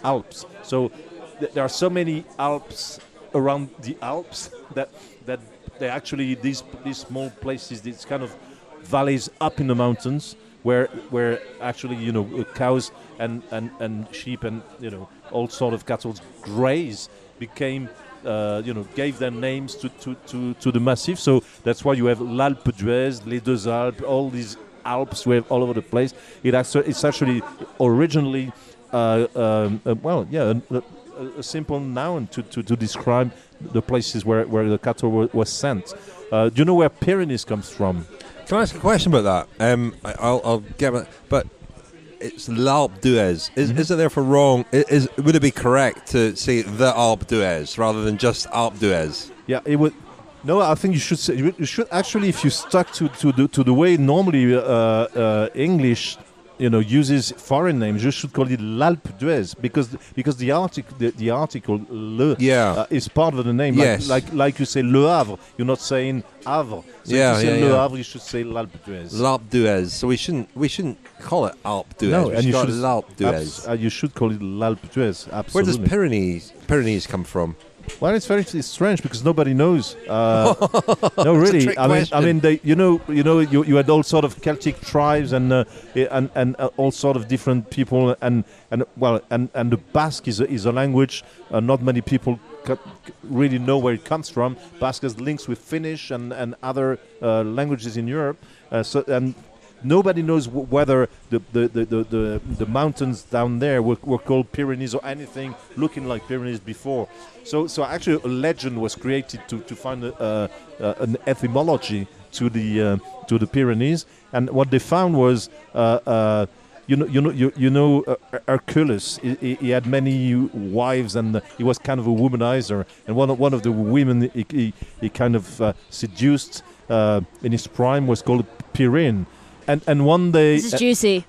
Alps. So th- there are so many Alps around the Alps that that they actually these these small places, these kind of valleys up in the mountains where where actually you know cows and, and, and sheep and you know all sort of cattle graze became uh, you know gave their names to, to, to, to the massif so that's why you have l'Alpe d'Huez, les Deux Alpes all these Alps we have all over the place. It actu- it's actually originally uh, um, uh, well yeah a, a, simple noun to, to, to describe the places where, where the cattle were, was sent. Uh, do you know where Pyrenees comes from? Can I ask a question about that? Um, I, I'll, I'll get but it's l'Alpe d'Huez. Is, Mm-hmm. is it therefore wrong? Is would it be correct to say the Alpe d'Huez rather than just Alpe d'Huez? Yeah, it would. No, I think you should say you you should actually, if you stuck to, to the to the way normally uh, uh, English, you know, uses foreign names, you should call it l'Alpe d'Huez because because the article the, the article le Yeah. uh, is part of the name. Yes. Like, like like you say Le Havre, you're not saying Havre. So Yeah, if you say yeah, Le yeah. You should say l'Alpe d'Huez. L'Alpe d'Huez. So we shouldn't we shouldn't call it Alpe d'Huez. no, we and you call should l'Alpe d'Huez. abs- uh, you should call it l'Alpe d'Huez. Absolutely. Where does Pyrenees Pyrenees come from? Well, it's very it's strange because nobody knows. Uh, [laughs] no, really. I mean, I mean, they, you know, you know, you, you had all sort of Celtic tribes and uh, and and uh, all sort of different people and and well and and the Basque is a, is a language uh, not many people really know where it comes from. Basque has links with Finnish and and other uh, languages in Europe. Uh, so and nobody knows w- whether the the, the, the, the the mountains down there were, were called Pyrenees or anything looking like Pyrenees before. So so actually a legend was created to to find a, uh, uh, an etymology to the uh, to the Pyrenees, and what they found was. Uh, uh, you know, you know, you, you know, uh, Hercules. He, he- had many wives, and he was kind of a womanizer. And one of one of the women he, he, he kind of seduced in his prime was called Pyrrhine. And and one day, This is uh,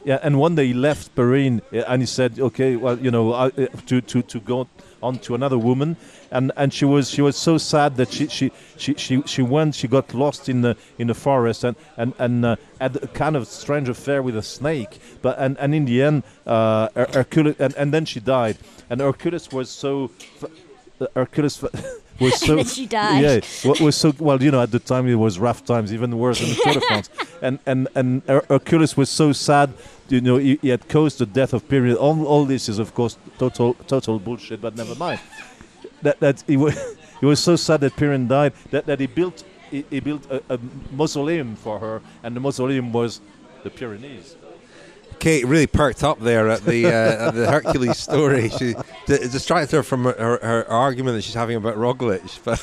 yeah, and one day he left Perrine uh, and he said, "Okay, well, you know, I, uh, to to to go on to another woman." And and she was she was so sad that she she she she, she went she got lost in the in the forest and and and uh, had a kind of strange affair with a snake. But and and in the end, uh, Her- Hercules and, and then she died. And Hercules was so. Hercules [laughs] was so. [laughs] then she died. Yeah, what was so well, you know, at the time it was rough times, even worse than the Tour de [laughs] France. And and and Her- Hercules was so sad, you know, he, he had caused the death of Pyrrhus. All, all this is, of course, total total bullshit. But never mind. That that he was he was so sad that Pyrrhus died that, that he built he, he built a, a mausoleum for her, and the mausoleum was the Pyrenees. Kate really perked up there at the uh, at the Hercules story. She d- distracted her from her, her, her argument that she's having about Roglic, but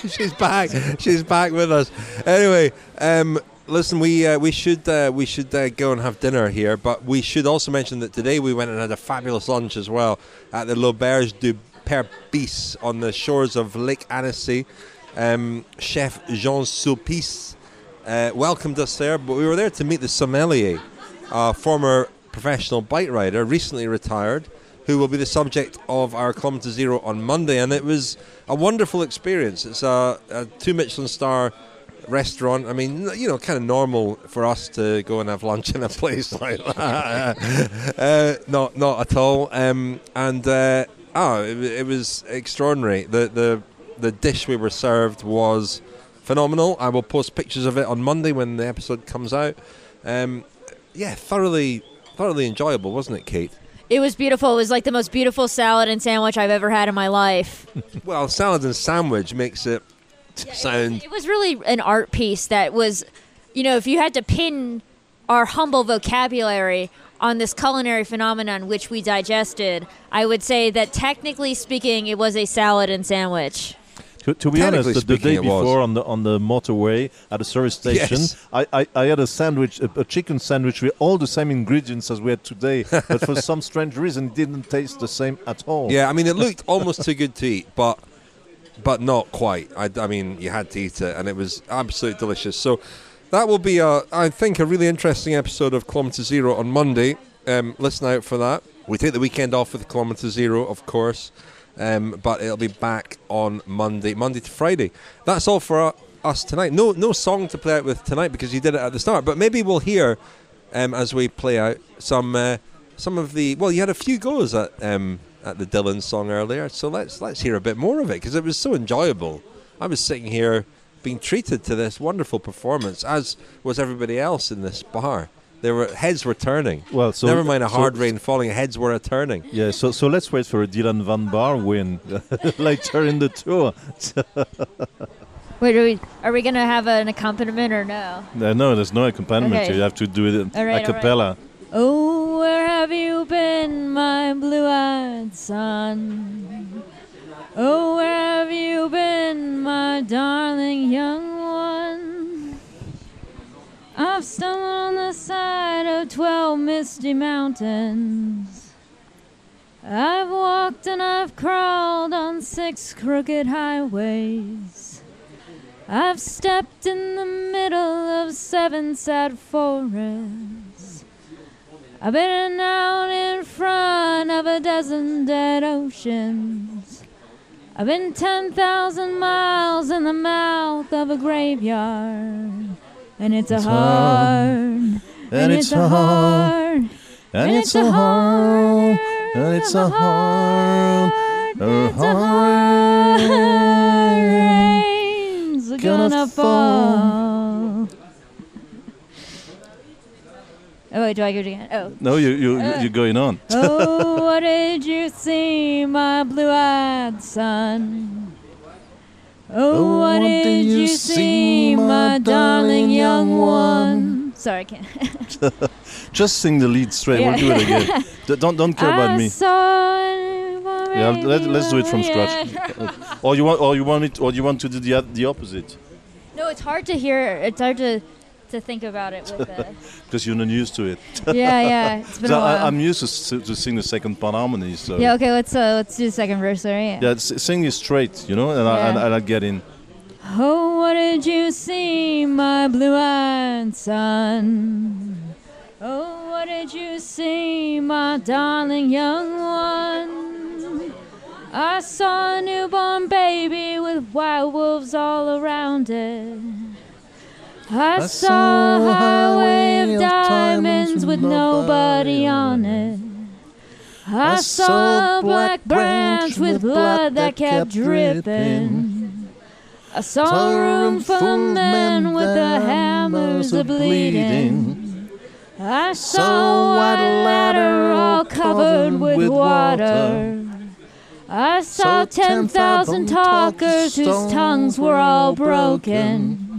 [laughs] she's back. She's back with us. Anyway, um, listen, we uh, we should uh, we should uh, go and have dinner here, but we should also mention that today we went and had a fabulous lunch as well at the L'Auberge du Père Bise on the shores of Lake Annecy. Um, Chef Jean Sulpice uh, welcomed us there, but we were there to meet the sommelier a former professional bike rider, recently retired, who will be the subject of our Kilometre Zero on Monday. And it was a wonderful experience. It's a, a two Michelin star restaurant. I mean, you know, kind of normal for us to go and have lunch in a [laughs] place like that. [laughs] uh, not, not at all. Um, and uh, oh, it, it was extraordinary. The the the dish we were served was phenomenal. I will post pictures of it on Monday when the episode comes out. Um, yeah, thoroughly, thoroughly enjoyable, wasn't it, Kate? It was beautiful. It was like the most beautiful salad and sandwich I've ever had in my life. [laughs] Well, salad and sandwich makes it sound. It was really an art piece that was, you know, if you had to pin our humble vocabulary on this culinary phenomenon which we digested, I would say that technically speaking, it was a salad and sandwich. To, be honest, the, the day before on the on the motorway at a service [laughs] station, Yes. I, I, I had a sandwich, a, a chicken sandwich with all the same ingredients as we had today, but for [laughs] some strange reason, it didn't taste the same at all. Yeah, I mean, it looked [laughs] almost too good to eat, but but not quite. I, I mean, you had to eat it, and it was absolutely delicious. So that will be, a, I think, a really interesting episode of Kilometre Zero on Monday. Um, listen out for that. We take the weekend off with Kilometre Zero, of course, um, but it'll be back on Monday, Monday to Friday. That's all for us tonight. No, no song to play out with tonight because you did it at the start, but maybe we'll hear um, as we play out some uh, some of the. Well, you had a few goes at um, at the Dylan song earlier, so let's let's hear a bit more of it because it was so enjoyable. I was sitting here being treated to this wonderful performance, as was everybody else in this bar. There were heads were turning. Well, so Never mind a so- hard rain falling, heads were a turning. Yeah, so so let's wait for a Dylan van Baarle win [laughs] later in the tour. [laughs] Wait, are we are we gonna have an accompaniment or no? Uh, no, there's no accompaniment. Okay. You have to do it All right, a all right. cappella. Oh, where have you been, my blue-eyed son? Oh, where have you been, my darling young one? I've stumbled on the side of twelve misty mountains. I've walked and I've crawled on six crooked highways. I've stepped in the middle of seven sad forests. I've been out in front of a dozen dead oceans. I've been 10,000 miles in the mouth of a graveyard. And it's a It's hard, And it's a hard, and it's a hard, and it's a hard, a hard rain's gonna gonna fall. Oh wait, do I go again? Oh. No, you you Uh. you're going on. oh, what did you see, my blue-eyed son? Oh, oh, what did you see, my darling young one? Sorry, I can't. [laughs] Just sing the lead straight. We'll do it again. Don't don't care about me. Yeah, let, let's do it from scratch. Or you want, or you want it, or you want to do the the opposite no, it's hard to hear. It's hard to to think about it with. Because [laughs] you're not used to it. yeah, yeah. It's been So a [laughs] while. I, I'm used to, to sing the second part harmony. So yeah. Okay. Let's uh, let's do the second verse. All right. yeah, sing it straight, you know, and, I, and, Yeah. and I get in. Oh, what did you see, my blue-eyed son? Oh, what did you see, my darling young one? I saw a newborn baby with wild wolves all around it. I, saw a highway of diamonds with nobody on it. I saw a black branch with blood that kept dripping. I saw a room full of men with the hammers a bleeding. I saw a white ladder all covered with water. I saw ten thousand talkers whose tongues were all broken.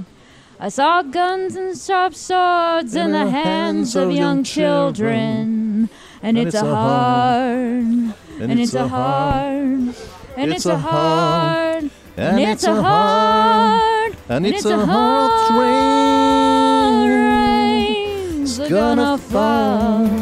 I saw guns and sharp swords in the hands of young children. And it's a hard, and it's a hard, and it's a hard, and it's a hard, and it's a hard rain's gonna fall.